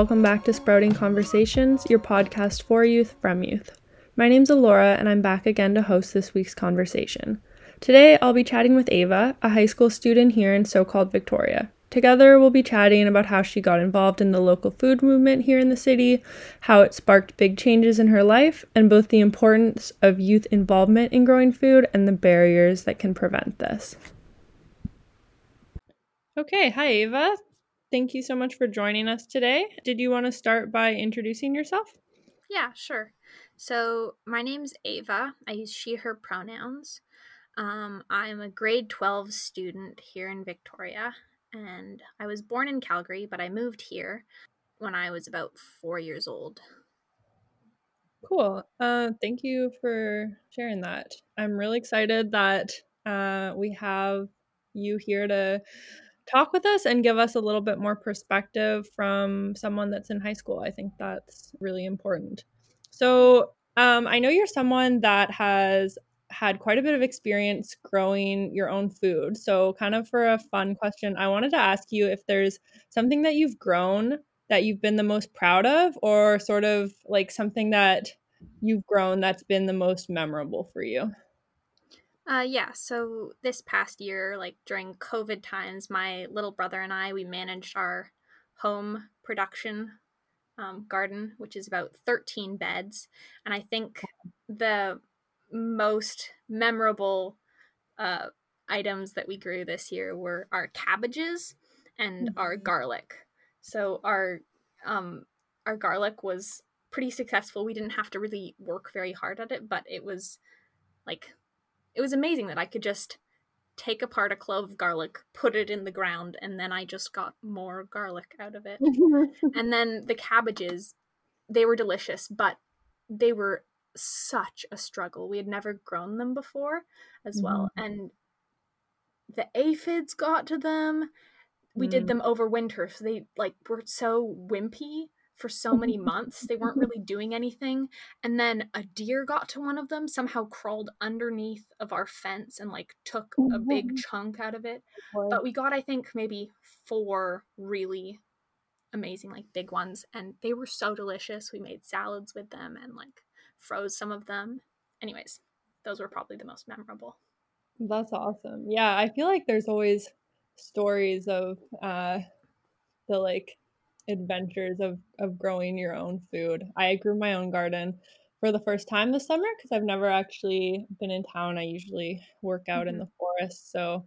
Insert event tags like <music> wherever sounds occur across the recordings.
welcome back to Sprouting Conversations, your podcast for youth from youth. My name's Alora, and I'm back again to host this week's conversation. Today, I'll be chatting with Ava, a high school student here in so called Victoria. Together, we'll be chatting about how she got involved in the local food movement here in the city, how it sparked big changes in her life, and both the importance of youth involvement in growing food and the barriers that can prevent this. Okay, hi Ava. Thank you so much for joining us today. Did you want to start by introducing yourself? Yeah, sure. So, my name's Ava. I use she, her pronouns. Um, I'm a grade 12 student here in Victoria, and I was born in Calgary, but I moved here when I was about four years old. Cool. Uh, thank you for sharing that. I'm really excited that uh, we have you here to talk with us and give us a little bit more perspective from someone that's in high school. I think that's really important. So, um, I know you're someone that has had quite a bit of experience growing your own food. So, kind of for a fun question, I wanted to ask you if there's something that you've grown that you've been the most proud of, or sort of like something that you've grown that's been the most memorable for you. Uh, yeah, so this past year, like during COVID times, my little brother and I, we managed our home production um, garden, which is about 13 beds. And I think the most memorable uh, items that we grew this year were our cabbages and mm-hmm. our garlic. So our um, our garlic was pretty successful. We didn't have to really work very hard at it, but it was like it was amazing that I could just take apart a clove of garlic, put it in the ground, and then I just got more garlic out of it. <laughs> and then the cabbages, they were delicious, but they were such a struggle. We had never grown them before as well. Mm. And the aphids got to them. We mm. did them over winter, so they like were so wimpy for so many months. They weren't really doing anything. And then a deer got to one of them, somehow crawled underneath of our fence and like took a big <laughs> chunk out of it. But we got, I think, maybe four really amazing, like big ones. And they were so delicious. We made salads with them and like froze some of them. Anyways, those were probably the most memorable. That's awesome. Yeah, I feel like there's always stories of uh the like adventures of of growing your own food. I grew my own garden for the first time this summer because I've never actually been in town. I usually work out mm-hmm. in the forest, so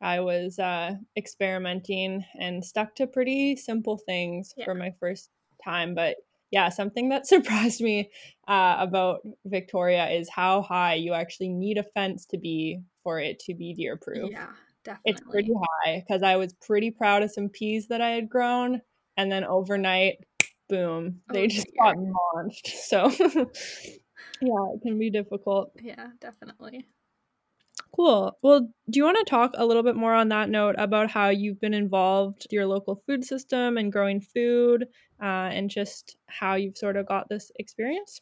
I was uh, experimenting and stuck to pretty simple things yeah. for my first time. But yeah, something that <laughs> surprised me uh, about Victoria is how high you actually need a fence to be for it to be deer proof. Yeah, definitely. It's pretty high because I was pretty proud of some peas that I had grown and then overnight, boom, they oh, just dear. got launched. <laughs> So, yeah, it can be difficult. Yeah, definitely. Cool. Well, do you want to talk a little bit more on that note about how you've been involved your local food system and growing food, uh, and just how you've sort of got this experience?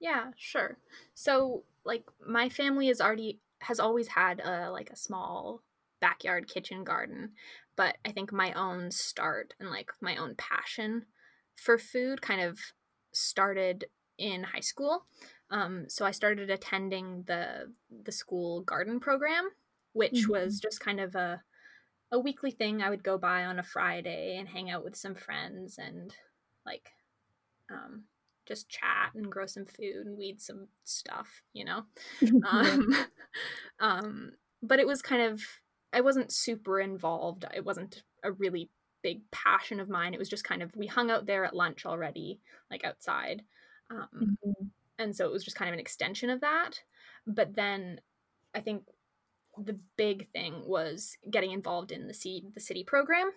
Yeah, sure. So, like, my family is already has always had a like a small backyard kitchen garden but I think my own start and like my own passion for food kind of started in high school. Um, so I started attending the the school garden program, which mm-hmm. was just kind of a a weekly thing I would go by on a Friday and hang out with some friends and like um, just chat and grow some food and weed some stuff, you know. <laughs> um, <laughs> um, but it was kind of I wasn't super involved. It wasn't a really big passion of mine. It was just kind of we hung out there at lunch already, like outside. Um, mm-hmm. And so it was just kind of an extension of that. But then I think the big thing was getting involved in the city, the city program.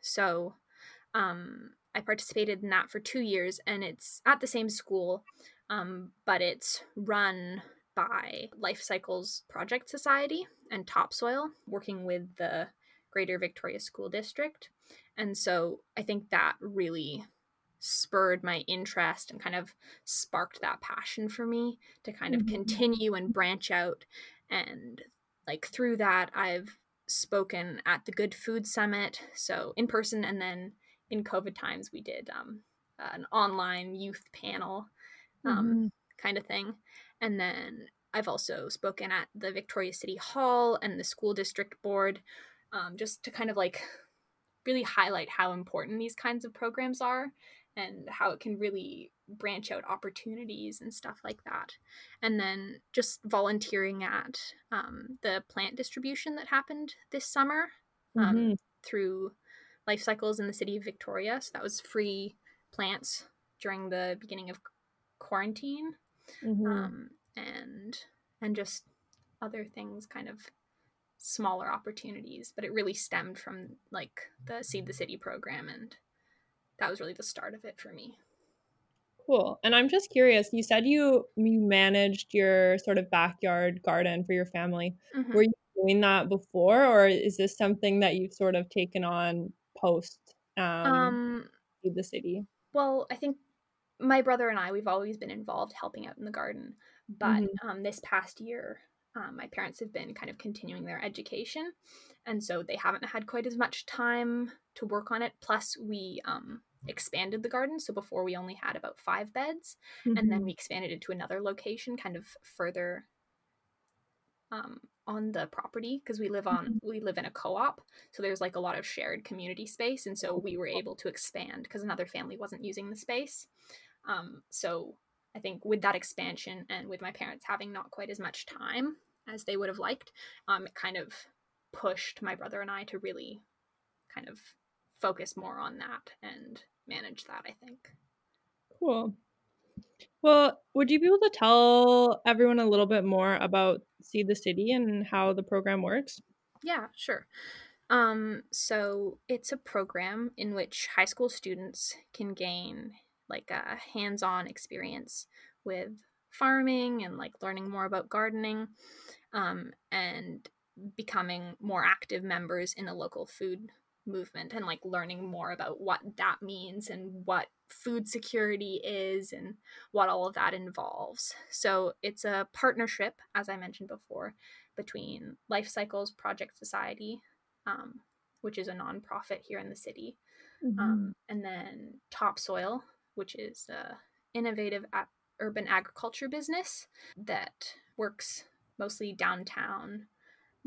So um, I participated in that for two years, and it's at the same school, um, but it's run by Life Cycles Project Society and Topsoil, working with the Greater Victoria School District. And so I think that really spurred my interest and kind of sparked that passion for me to kind of mm-hmm. continue and branch out. And like through that, I've spoken at the Good Food Summit, so in person and then in COVID times, we did um, an online youth panel um, mm-hmm. kind of thing. And then I've also spoken at the Victoria City Hall and the school district board um, just to kind of like really highlight how important these kinds of programs are and how it can really branch out opportunities and stuff like that. And then just volunteering at um, the plant distribution that happened this summer um, mm-hmm. through Life Cycles in the city of Victoria. So that was free plants during the beginning of quarantine. Mm-hmm. Um, and and just other things kind of smaller opportunities but it really stemmed from like the seed the city program and that was really the start of it for me cool and i'm just curious you said you you managed your sort of backyard garden for your family mm-hmm. were you doing that before or is this something that you've sort of taken on post um, um seed the city well i think my brother and i we've always been involved helping out in the garden but mm-hmm. um, this past year um, my parents have been kind of continuing their education and so they haven't had quite as much time to work on it plus we um, expanded the garden so before we only had about five beds mm-hmm. and then mm-hmm. we expanded it to another location kind of further um, on the property because we live on mm-hmm. we live in a co-op so there's like a lot of shared community space and so we were able to expand because another family wasn't using the space um, so I think with that expansion and with my parents having not quite as much time as they would have liked, um, it kind of pushed my brother and I to really kind of focus more on that and manage that, I think. Cool. Well, would you be able to tell everyone a little bit more about Seed the City and how the program works? Yeah, sure. Um, so it's a program in which high school students can gain like a hands-on experience with farming and like learning more about gardening um, and becoming more active members in the local food movement and like learning more about what that means and what food security is and what all of that involves. So it's a partnership, as I mentioned before, between Life Cycles Project Society, um, which is a nonprofit here in the city, mm-hmm. um, and then Topsoil, which is a innovative urban agriculture business that works mostly downtown,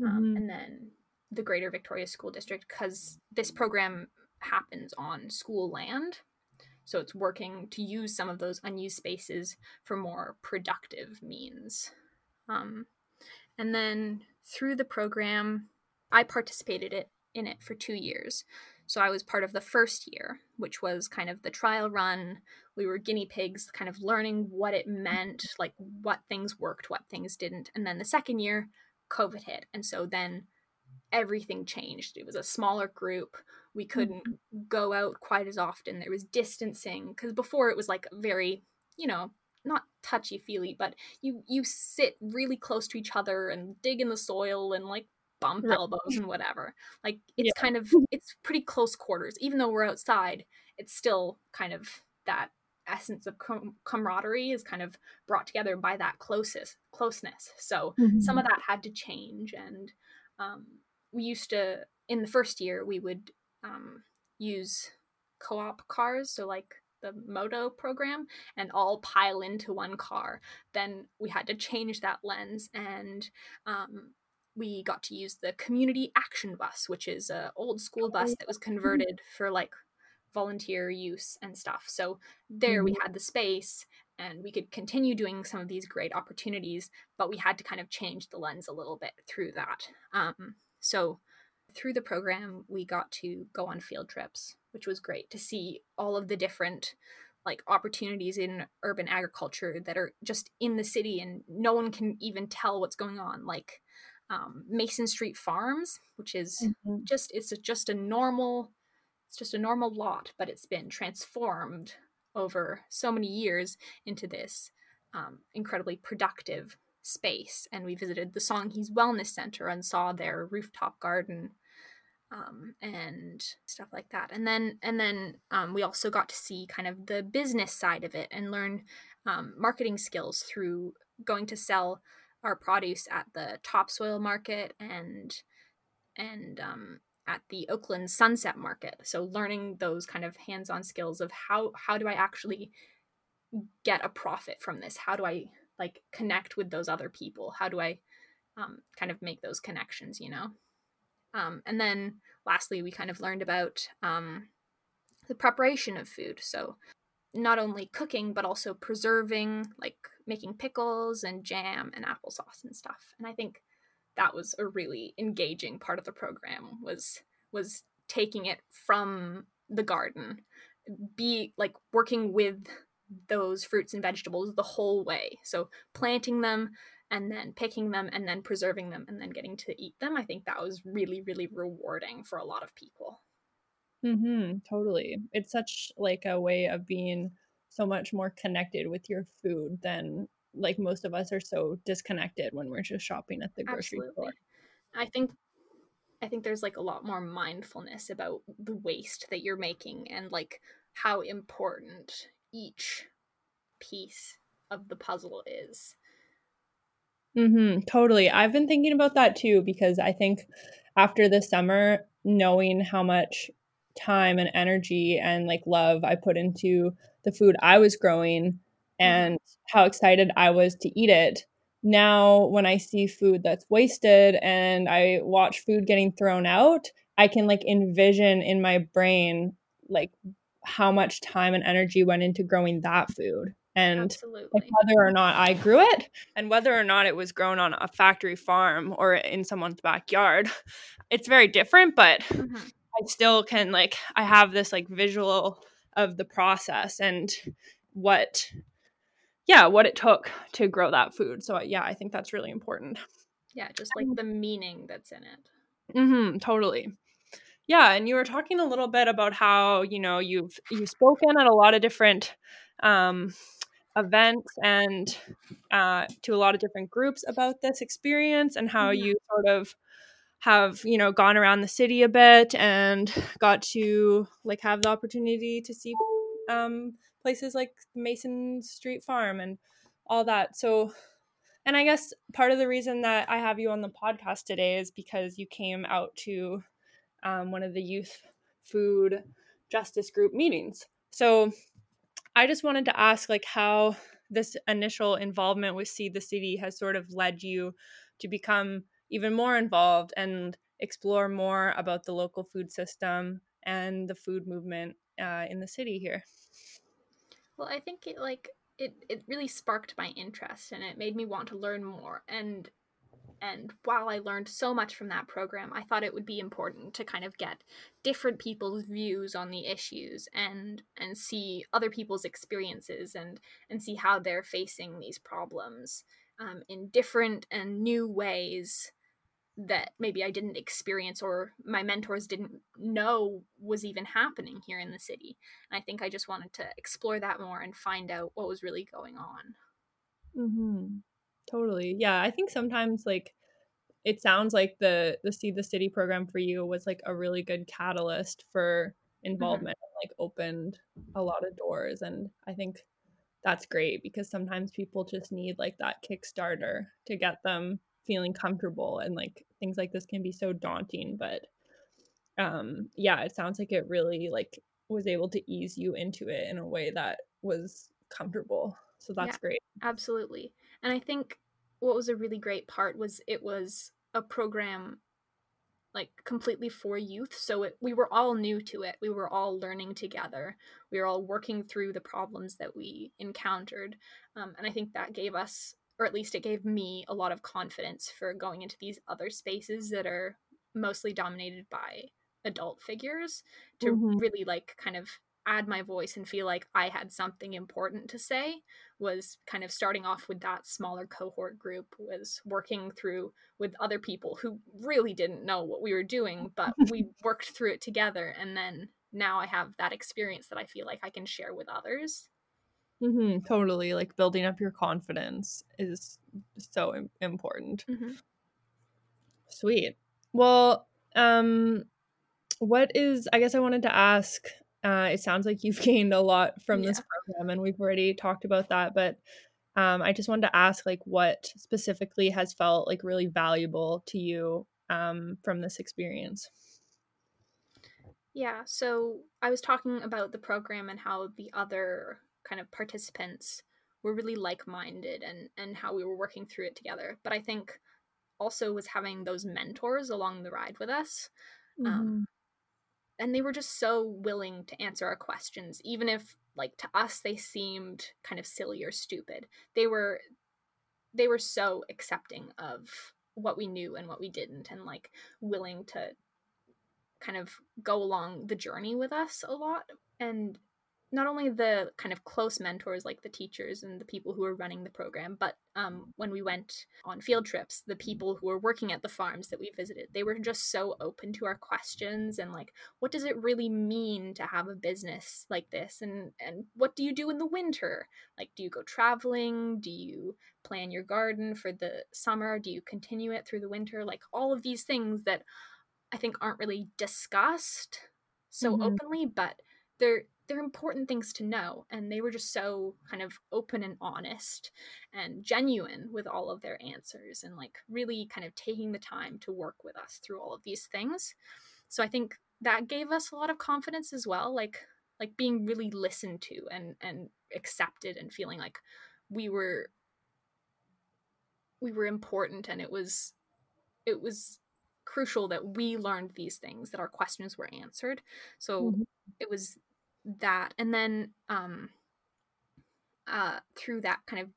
um, mm-hmm. um, and then the Greater Victoria School District because this program happens on school land. So it's working to use some of those unused spaces for more productive means. Um, and then through the program, I participated it, in it for two years. So I was part of the first year, which was kind of the trial run. We were guinea pigs, kind of learning what it meant, like what things worked, what things didn't. And then the second year, COVID hit. And so then everything changed. It was a smaller group. We couldn't mm-hmm. go out quite as often. There was distancing because before it was like very, you know, not touchy feely, but you you sit really close to each other and dig in the soil and like bump right. elbows and whatever. Like <laughs> it's yeah. kind of <laughs> it's pretty close quarters. Even though we're outside, it's still kind of that essence of com- camaraderie is kind of brought together by that closest closeness. So mm-hmm. some of that had to change, and um, we used to in the first year we would um, use co-op cars, so like the Modo program and all pile into one car then we had to change that lens and um, we got to use the community action bus, which is a old school bus that was converted for like volunteer use and stuff. So there we mm-hmm. had the space and we could continue doing some of these great opportunities, but we had to kind of change the lens a little bit through that. Um, so through the program, we got to go on field trips, which was great to see all of the different like opportunities in urban agriculture that are just in the city and no one can even tell what's going on like um, Mason Street Farms, which is mm-hmm. just it's a, just a normal it's just a normal lot, but it's been transformed over so many years into this um, incredibly productive space. And we visited the Songhees Wellness Center and saw their rooftop garden um, and stuff like that. And then and then um, we also got to see kind of the business side of it and learn um, marketing skills through going to sell our produce at the topsoil market and and um, at the Oakland Sunset Market. So learning those kind of hands-on skills of how how do I actually get a profit from this? How do I like connect with those other people? How do I um, kind of make those connections? You know. Um, and then lastly, we kind of learned about um, the preparation of food. So not only cooking but also preserving, like making pickles and jam and applesauce and stuff. And I think that was a really engaging part of the program was was taking it from the garden be like working with those fruits and vegetables the whole way so planting them and then picking them and then preserving them and then getting to eat them i think that was really really rewarding for a lot of people mhm totally it's such like a way of being so much more connected with your food than like most of us are so disconnected when we're just shopping at the grocery Absolutely. store. I think I think there's like a lot more mindfulness about the waste that you're making and like how important each piece of the puzzle is. Mm-hmm, totally. I've been thinking about that too because I think after the summer knowing how much time and energy and like love I put into the food I was growing Mm-hmm. and how excited I was to eat it. Now, when I see food that's wasted and I watch food getting thrown out, I can like envision in my brain like how much time and energy went into growing that food and like, whether or not I grew it and whether or not it was grown on a factory farm or in someone's backyard. <laughs> It's very different, but mm-hmm. I still can like I have this like visual of the process and what yeah, what it took to grow that food. So yeah, I think that's really important. Yeah, just like the meaning that's in it. Mhm, totally. Yeah, and you were talking a little bit about how, you know, you've you've spoken at a lot of different um events and uh, to a lot of different groups about this experience and how mm-hmm. you sort of have you know gone around the city a bit and got to like have the opportunity to see um, places like Mason Street Farm and all that. So, and I guess part of the reason that I have you on the podcast today is because you came out to um, one of the youth food justice group meetings. So, I just wanted to ask, like, how this initial involvement with Seed the City has sort of led you to become even more involved and explore more about the local food system and the food movement uh, in the city here. Well, I think it like it it really sparked my interest and it made me want to learn more and and while I learned so much from that program, I thought it would be important to kind of get different people's views on the issues and and see other people's experiences and and see how they're facing these problems um, in different and new ways that maybe I didn't experience or my mentors didn't know was even happening here in the city. And I think I just wanted to explore that more and find out what was really going on. Mm-hmm. Totally. Yeah. I think sometimes like it sounds like the the Seed the City program for you was like a really good catalyst for mm-hmm. involvement mm-hmm. and like opened a lot of doors. And I think that's great because sometimes people just need like that Kickstarter to get them feeling comfortable and like things like this can be so daunting but um yeah it sounds like it really like was able to ease you into it in a way that was comfortable so that's yeah, great absolutely and i think what was a really great part was it was a program like completely for youth so it, we were all new to it we were all learning together we were all working through the problems that we encountered um, and i think that gave us or at least it gave me a lot of confidence for going into these other spaces that are mostly dominated by adult figures to mm-hmm. really like kind of add my voice and feel like I had something important to say was kind of starting off with that smaller cohort group was working through with other people who really didn't know what we were doing <laughs> but we worked through it together and then now I have that experience that I feel like I can share with others Mm-hmm, totally. Like building up your confidence is so important. Mm-hmm. Sweet. Well, um, what is, I guess I wanted to ask, uh, it sounds like you've <laughs> gained a lot from yeah. this program and we've already talked about that, but um, I just wanted to ask like what specifically has felt like really valuable to you um, from this experience. Yeah, so I was talking about the program and how the other kind of participants were really like-minded and and how we were working through it together. But I think also was having those mentors along the ride with us. Um, Mhm. Um, and they were just so willing to answer our questions, even if like to us they seemed kind of silly or stupid. They were they were so accepting of what we knew and what we didn't and like willing to kind of go along the journey with us a lot and not only the kind of close mentors like the teachers and the people who were running the program but um, when we went on field trips the people who were working at the farms that we visited they were just so open to our questions and like what does it really mean to have a business like this? And and what do you do in the winter? Like do you go traveling? Do you plan your garden for the summer? Do you continue it through the winter? Like all of these things that i think aren't really discussed so Mhm. openly but they're they're important things to know and they were just so kind of open and honest and genuine with all of their answers and like really kind of taking the time to work with us through all of these things so i think that gave us a lot of confidence as well like like being really listened to and and accepted and feeling like we were we were important and it was it was crucial that we learned these things that our questions were answered so Mhm. it was that and then um uh through that kind of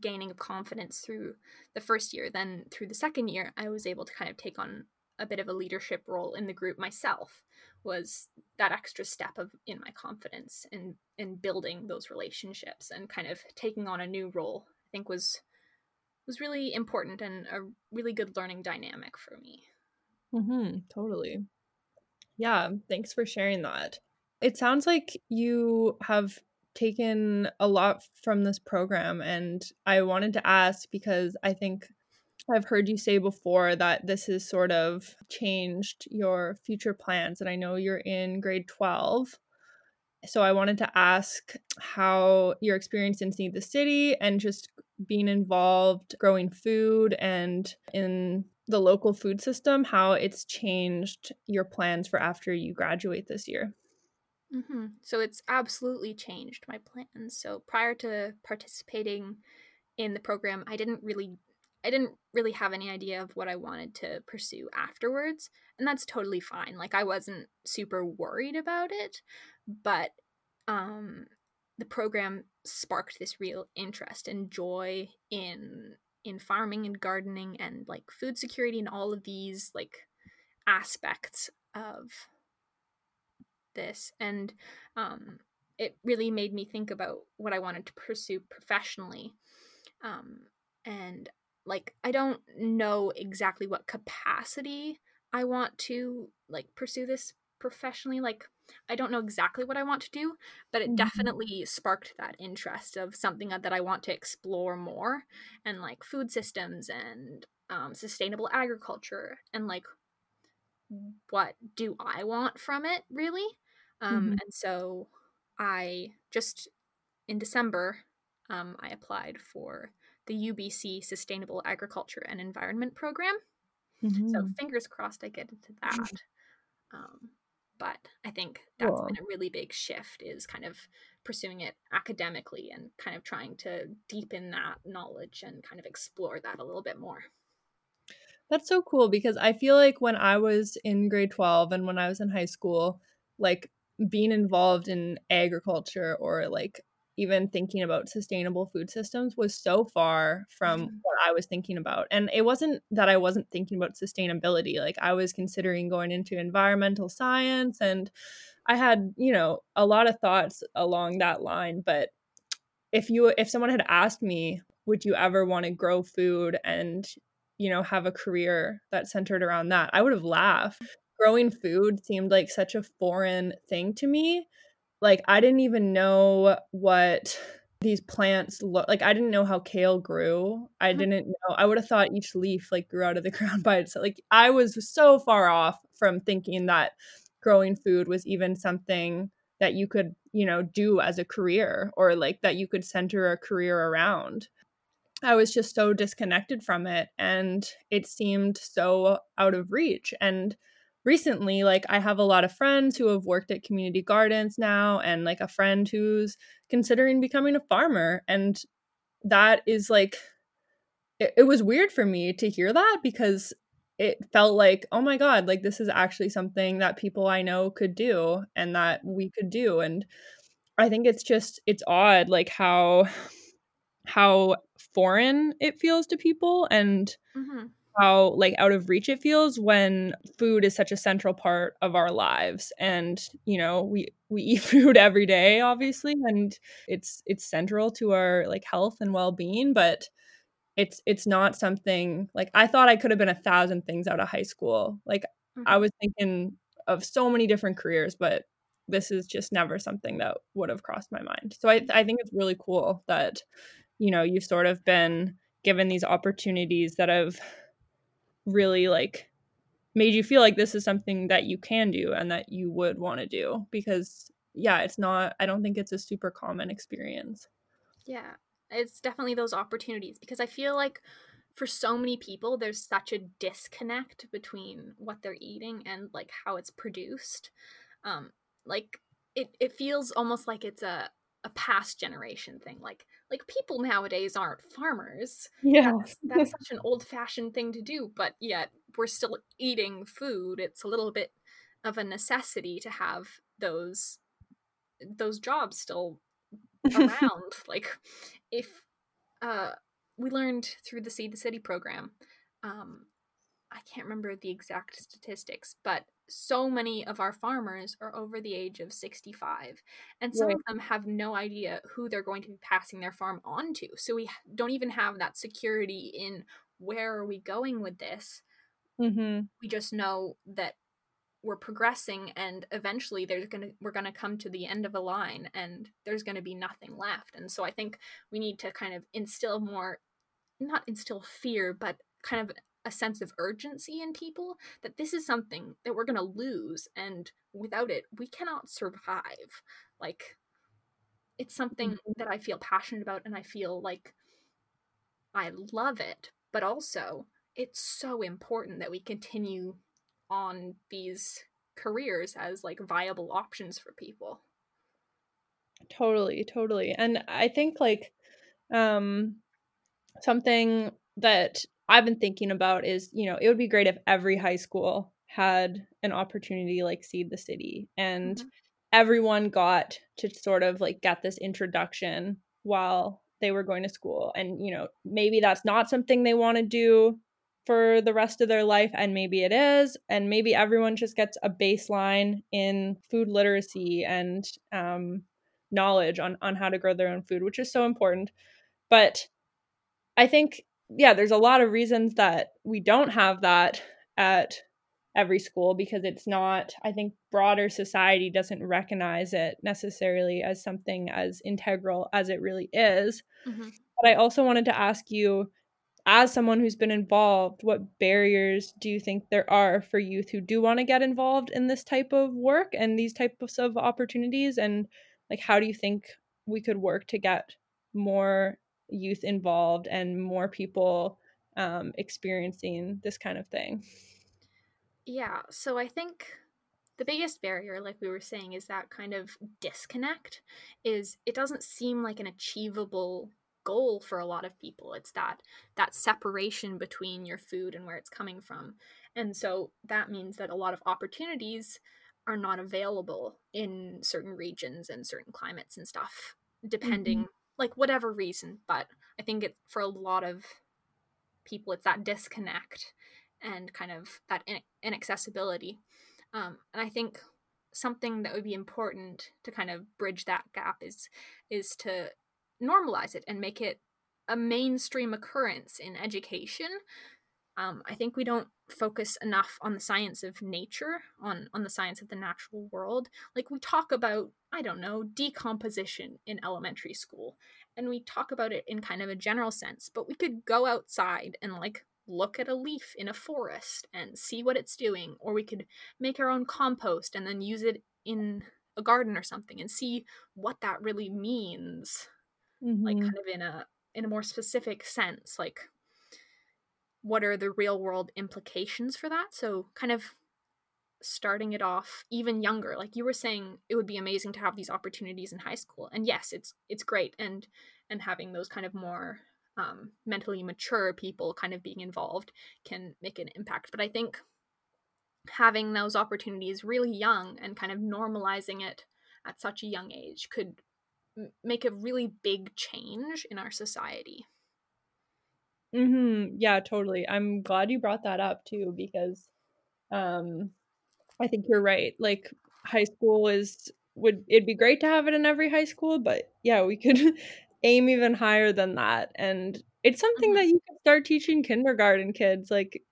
gaining of confidence through the first year then through the second year i was able to kind of take on a bit of a leadership role in the group myself was that extra step of in my confidence and in, in building those relationships and kind of taking on a new role i think was was really important and a really good learning dynamic for me mm-hmm, Totally. Yeah, thanks for sharing that. It sounds like you have taken a lot from this program and I wanted to ask because I think I've heard you say before that this has sort of changed your future plans and I know you're in grade 12. So I wanted to ask how your experience in Seed the City and just being involved growing food and in the local food system, how it's changed your plans for after you graduate this year. Mm-hmm. So it's absolutely changed my plans. So prior to participating in the program, I didn't really I didn't really have any idea of what I wanted to pursue afterwards, and that's totally fine. Like I wasn't super worried about it, but um the program sparked this real interest and joy in in farming and gardening and like food security and all of these like aspects of this and um, it really made me think about what i wanted to pursue professionally um, and like i don't know exactly what capacity i want to like pursue this professionally like i don't know exactly what i want to do but it Mhm. definitely sparked that interest of something that i want to explore more and like food systems and um, sustainable agriculture and like what do i want from it really um, Mhm. and so i just in december um, i applied for the ubc sustainable agriculture and environment program so Mhm. fingers crossed i get into that <laughs> um, but i think that's Cool. been a really big shift is kind of pursuing it academically and kind of trying to deepen that knowledge and kind of explore that a little bit more That's so cool because I feel like when I was in grade 12 and when I was in high school, like being involved in agriculture or like even thinking about sustainable food systems was so far from Mhm. what I was thinking about. And it wasn't that I wasn't thinking about sustainability. Like I was considering going into environmental science and I had, you know, a lot of thoughts along that line, but if you if someone had asked me, would you ever want to grow food and you know, have a career that centered around that, I would have laughed. Growing food seemed like such a foreign thing to me. Like I didn't even know what these plants look like I didn't know how kale grew. I Mhm. didn't know I would have thought each leaf like grew out of the <laughs> ground by itself. Like I was so far off from thinking that growing food was even something that you could, you know, do as a career or like that you could center a career around. I was just so disconnected from it and it seemed so out of reach. And recently like I have a lot of friends who have worked at community gardens now and like a friend who's considering becoming a farmer and that is like it, it was weird for me to hear that because it felt like oh my god like this is actually something that people I know could do and that we could do and I think it's just it's odd like how how foreign it feels to people and mm-hmm. How like out of reach it feels when food is such a central part of our lives and you know we we <laughs> eat food every day obviously and it's it's central to our like health and well-being but it's it's not something like I thought I could have been a thousand things out of high school. Like mm-hmm. I was thinking of so many different careers but this is just never something that would have crossed my mind. So I I think it's really cool that you know you've sort of been given these opportunities that have really like made you feel like this is something that you can do and that you would want to do because yeah it's not i don't think it's a super common experience. Yeah it's definitely those opportunities because i feel like for so many people there's such a disconnect between what they're eating and like how it's produced um like it, it feels almost like it's a a past generation thing like like people nowadays aren't farmers. Yeah. that's, that's <laughs> such an old fashioned thing to do but yet we're still eating food. It's a little bit of a necessity to have those those jobs still <laughs> around. Like if uh we learned through the seed the city program um i can't remember the exact statistics but so many of our farmers are over the age of 65 and some right. of them have no idea who they're going to be passing their farm on to so we don't even have that security in where are we going with this mm-hmm. we just know that we're progressing and eventually there's gonna we're gonna come to the end of a line and there's gonna be nothing left and so i think we need to kind of instill more not instill fear but kind of a sense of urgency in people that this is something that we're going to lose and without it we cannot survive like it's something mm-hmm. that i feel passionate about and i feel like i love it but also it's so important that we continue on these careers as like viable options for people totally totally and i think like um something that I've been thinking about is, you know, it would be great if every high school had an opportunity like Seed the City and mm-hmm. everyone got to sort of like get this introduction while they were going to school. And, you know, maybe that's not something they want to do for the rest of their life and maybe it is and maybe everyone just gets a baseline in food literacy and um, knowledge on on how to grow their own food which is so important but i think yeah, there's a lot of reasons that we don't have that at every school because it's not i think broader society doesn't recognize it necessarily as something as integral as it really is mm-hmm. but i also wanted to ask you as someone who's been involved what barriers do you think there are for youth who do want to get involved in this type of work and these types of opportunities and like how do you think we could work to get more youth involved and more people um, experiencing this kind of thing. Yeah, so I think the biggest barrier, like we were saying, is that kind of disconnect. Is it doesn't seem like an achievable goal for a lot of people. It's that that separation between your food and where it's coming from, and so that means that a lot of opportunities are not available in certain regions and certain climates and stuff, depending mm-hmm like whatever reason but i think it for a lot of people it's that disconnect and kind of that in- inaccessibility. Um, and i think something that would be important to kind of bridge that gap is is to normalize it and make it a mainstream occurrence in education. Um, I think we don't focus enough on the science of nature, on on the science of the natural world. Like we talk about, I don't know, decomposition in elementary school, and we talk about it in kind of a general sense. But we could go outside and like look at a leaf in a forest and see what it's doing, or we could make our own compost and then use it in a garden or something and see what that really means, mm-hmm. like kind of in a in a more specific sense, like what are the real world implications for that? So kind of starting it off even younger like you were saying it would be amazing to have these opportunities in high school and yes it's it's great and and having those kind of more um, mentally mature people kind of being involved can make an impact but i think having those opportunities really young and kind of normalizing it at such a young age could m- make a really big change in our society Mm-hmm. Yeah, totally. I'm glad you brought that up too because um I think you're right. Like high school is would it'd be great to have it in every high school, but yeah, we could <laughs> aim even higher than that. And it's something Mhm. that you can start teaching kindergarten kids. Like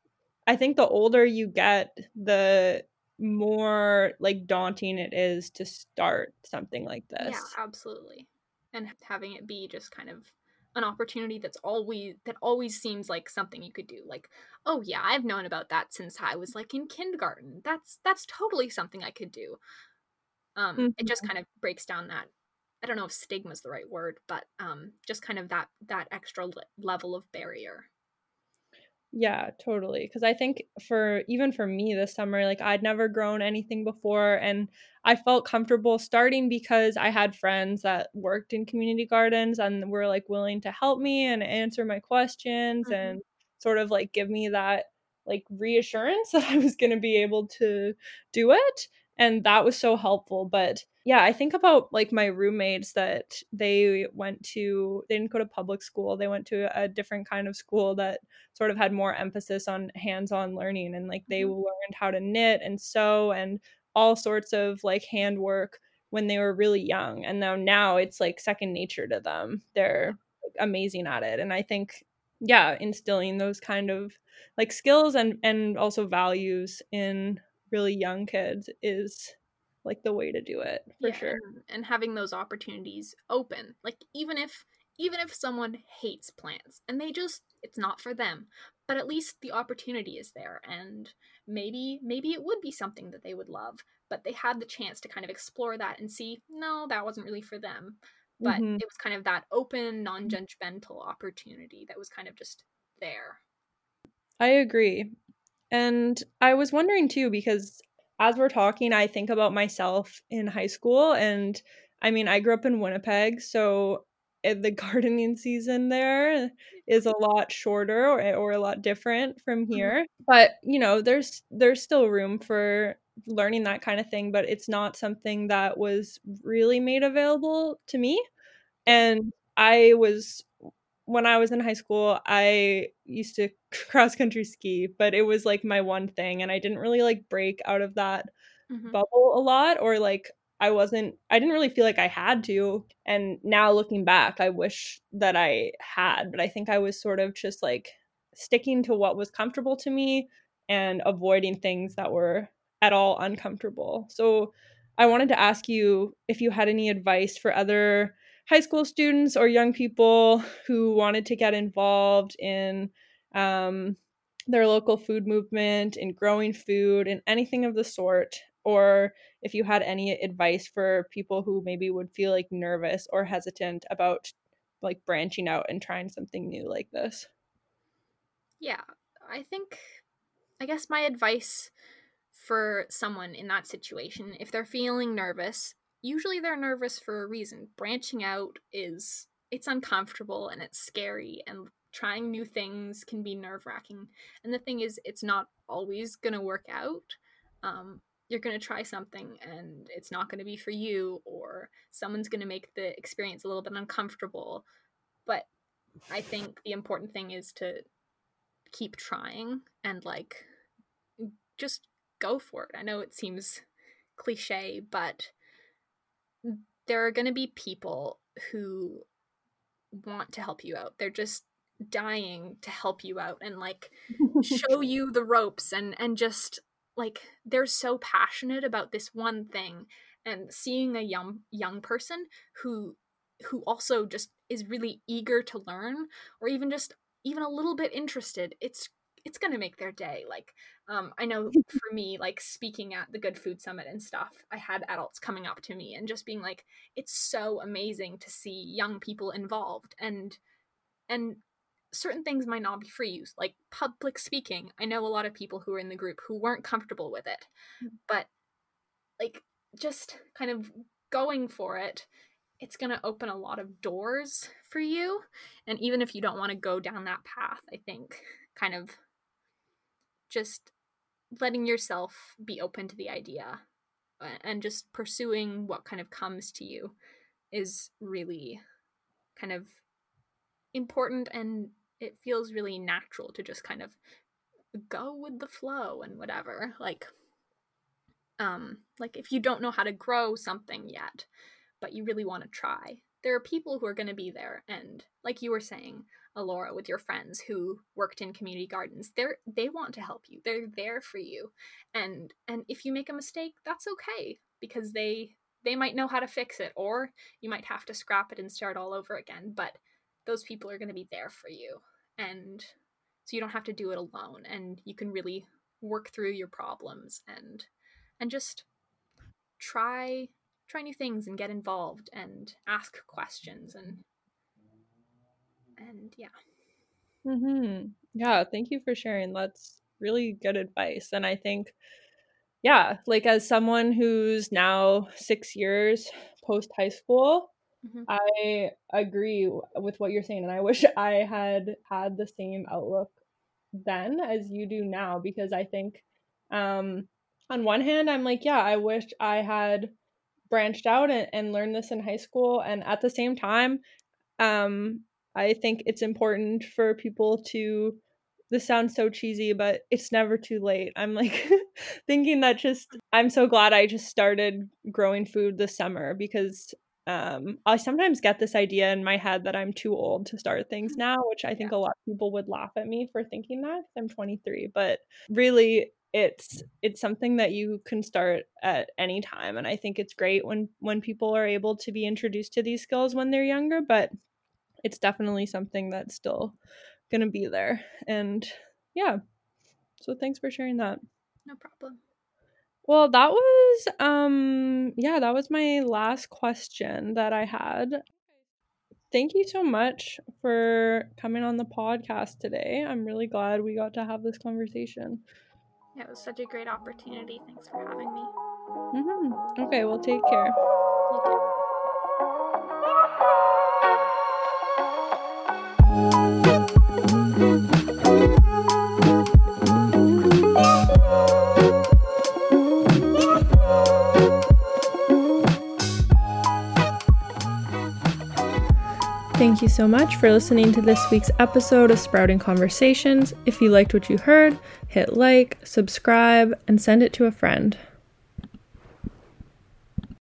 I think the older you get, the more like daunting it is to start something like this. Yeah, absolutely. And having it be just kind of an opportunity that's always that always seems like something you could do. Like, oh yeah, I've known about that since I was like in kindergarten. That's that's totally something I could do. Um, it just Mhm. kind of breaks down that I don't know if stigma is the right word, but um, just kind of that that extra le- level of barrier. Yeah, totally. Because I think for even for me this summer, like I'd never grown anything before, and I felt comfortable starting because I had friends that worked in community gardens and were like willing to help me and answer my questions Mhm. and sort of like give me that like reassurance <laughs> that I was going to be able to do it. And that was so helpful. But yeah, I think about like my roommates that they went to, they didn't go to public school, they went to a different kind of school that sort of had more emphasis on hands-on learning and like they Mhm. learned how to knit and sew and all sorts of like handwork when they were really young and now now it's like second nature to them they're like, amazing at it and i think yeah instilling those kind of like skills and and also values in really young kids is like the way to do it for yeah, sure and, and having those opportunities open. Like even if even if someone hates plants and they just it's not for them, but at least the opportunity is there and maybe maybe it would be something that they would love, but they had the chance to kind of explore that and see, no, that wasn't really for them. But Mhm. it was kind of that open, non-judgmental opportunity that was kind of just there. I agree. And I was wondering too, because as we're talking, I think about myself in high school. And I mean, I grew up in Winnipeg, so eh, the <laughs> gardening season there is a lot shorter or, or a lot different from here. But, you know, there's there's still room for learning that kind of thing, but it's not something that was really made available to me. And I was when I was in high school, I used to <laughs> cross country ski, but it was like my one thing and I didn't really like break out of that Mhm. bubble a lot or like I wasn't I didn't really feel like I had to and now looking back I wish that I had, but I think I was sort of just like sticking to what was comfortable to me and avoiding things that were at all uncomfortable. So I wanted to ask you if you had any advice for other high school students or young people who wanted to get involved in um, their local food movement, in growing food, and anything of the sort, or if you had any advice for people who maybe would feel like nervous or hesitant about like branching out and trying something new like this. Yeah, I think I guess my advice for someone in that situation, if they're feeling nervous, usually they're nervous for a reason. Branching out is it's uncomfortable and it's scary and trying new things can be nerve-wracking. And the thing is it's not always going to work out. Um you're going to try something and it's not going to be for you or someone's going to make the experience a little bit uncomfortable. But I think the important thing is to keep trying and like just go for it. I know it seems cliche, but there are going to be people who want to help you out. They're just dying to help you out and like show <laughs> you the ropes and and just like they're so passionate about this one thing and seeing a young young person who who also just is really eager to learn or even just even a little bit interested it's it's gonna make their day like um i know <laughs> for me like speaking at the good food summit and stuff i had adults coming up to me and just being like it's so amazing to see young people involved and and certain things might not be for you, like public speaking. I know a lot of people who are in the group who weren't comfortable with it, but like just kind of going for it, it's going to open a lot of doors for you. And even if you don't want to go down that path, I think kind of just letting yourself be open to the idea and just pursuing what kind of comes to you is really kind of important and it feels really natural to just kind of go with the flow and whatever like um like if you don't know how to grow something yet but you really want to try. There are people who are going to be there and like you were saying alora with your friends who worked in community gardens. They're they want to help you. They're there for you. And and if you make a mistake that's okay because they they might know how to fix it or you might have to scrap it and start all over again but those people are going to be there for you. And so you don't have to do it alone and you can really work through your problems and and just try try new things and get involved and ask questions and and yeah mm-hmm. yeah thank you for sharing that's really good advice and i think yeah like as someone who's now six years post high school mm-hmm. i agree with what you're saying and i wish <laughs> i had had the same outlook then as you do now because i think um on one hand i'm like yeah i wish i had branched out and, and learned this in high school and at the same time um i think it's important for people to this sounds so cheesy but it's never too late i'm like <laughs> thinking that just i'm so glad i just started growing food this summer because um, I sometimes get this idea in my head that I'm too old to start things mm-hmm. now, which I think yeah. a lot of people would laugh at me for thinking that. I'm 23, but really, it's it's something that you can start at any time and i think it's great when when people are able to be introduced to these skills when they're younger but it's definitely something that's still going to be there and yeah so thanks for sharing that no problem well that was um yeah that was my last question that i had thank you so much for coming on the podcast today i'm really glad we got to have this conversation yeah, it was such a great opportunity. Thanks for having me. Mm-hmm. Okay, well, take care. Thank you so much for listening to this week's episode of Sprouting Conversations. If you liked what you heard, hit like, subscribe, and send it to a friend.